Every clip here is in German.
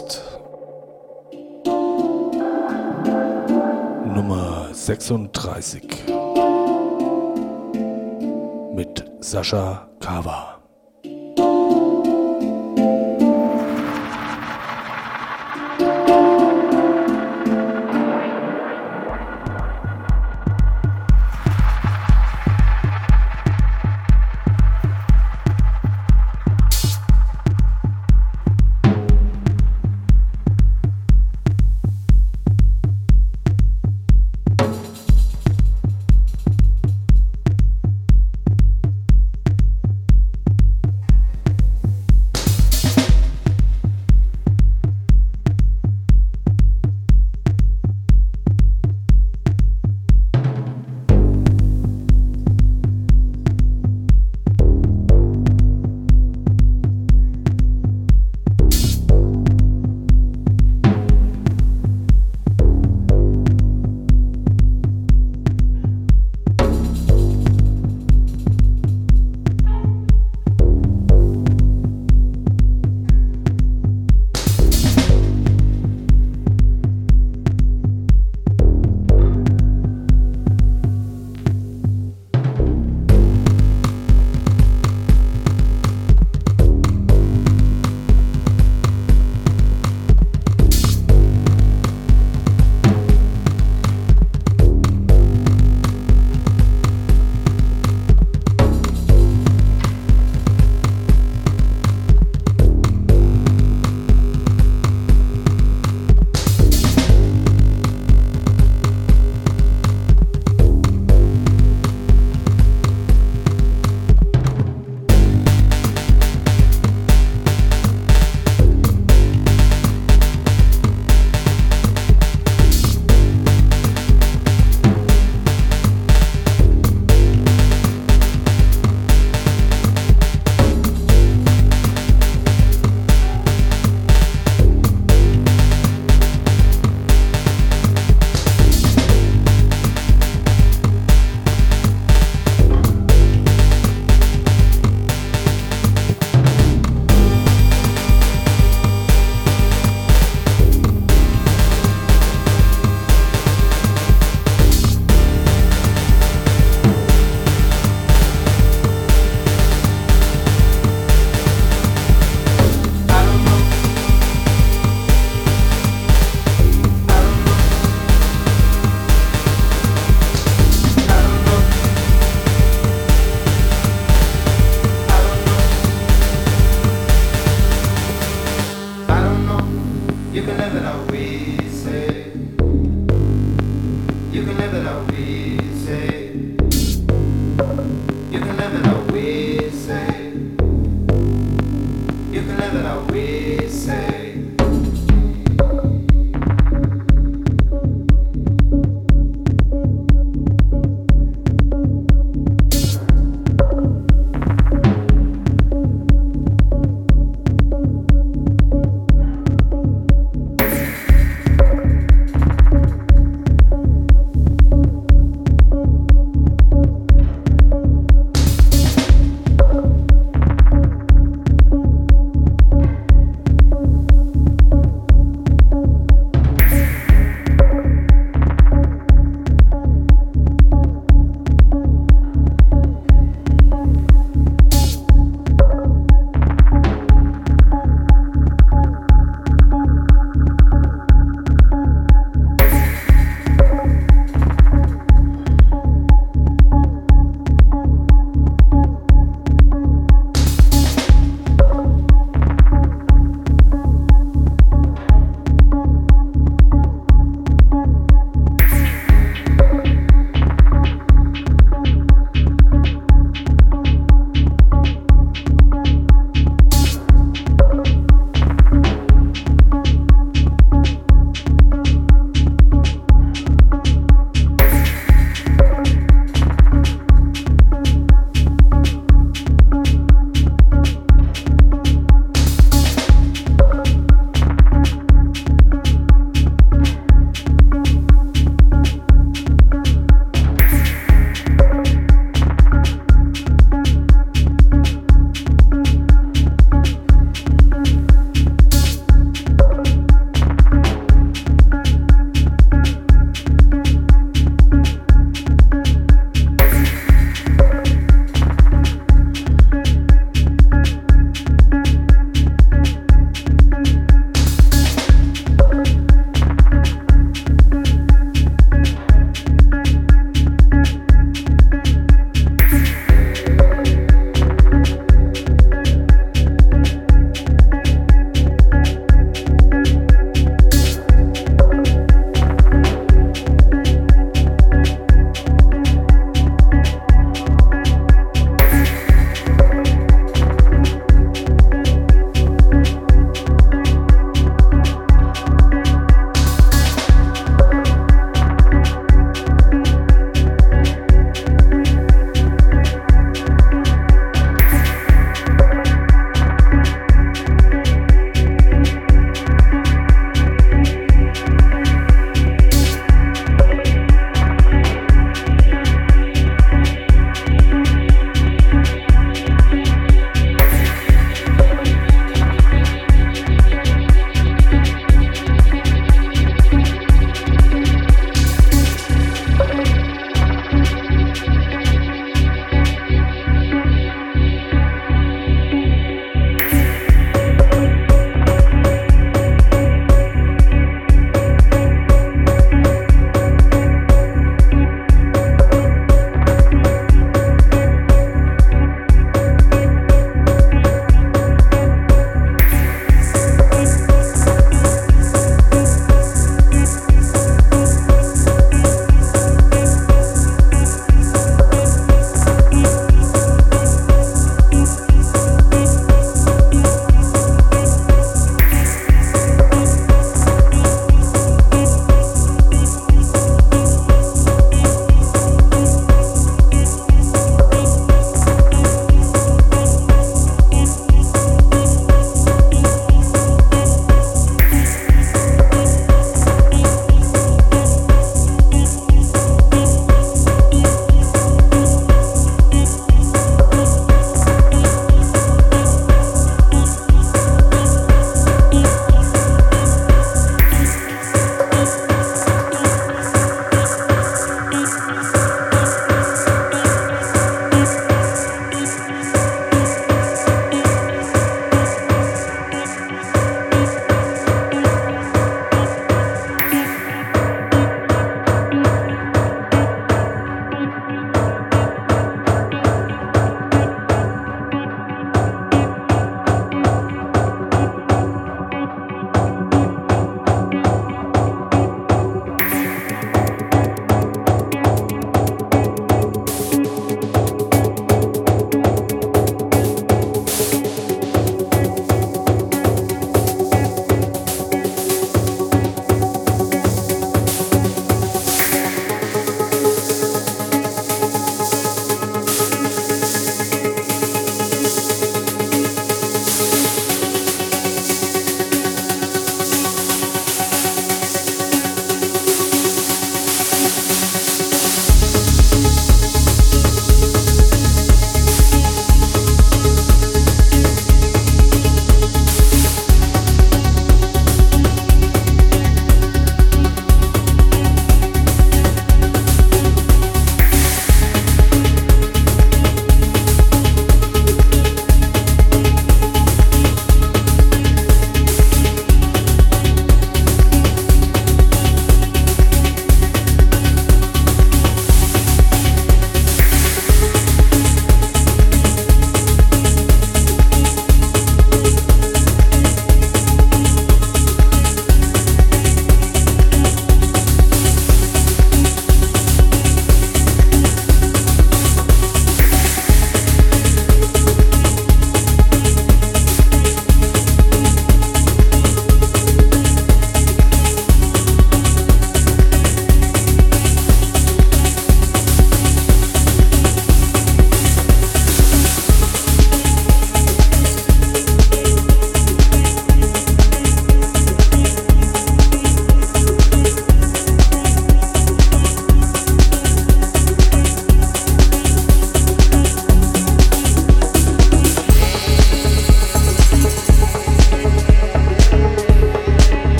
Podcast Nummer 36 mit Sascha Kawa.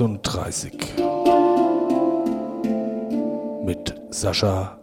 36 mit Sascha.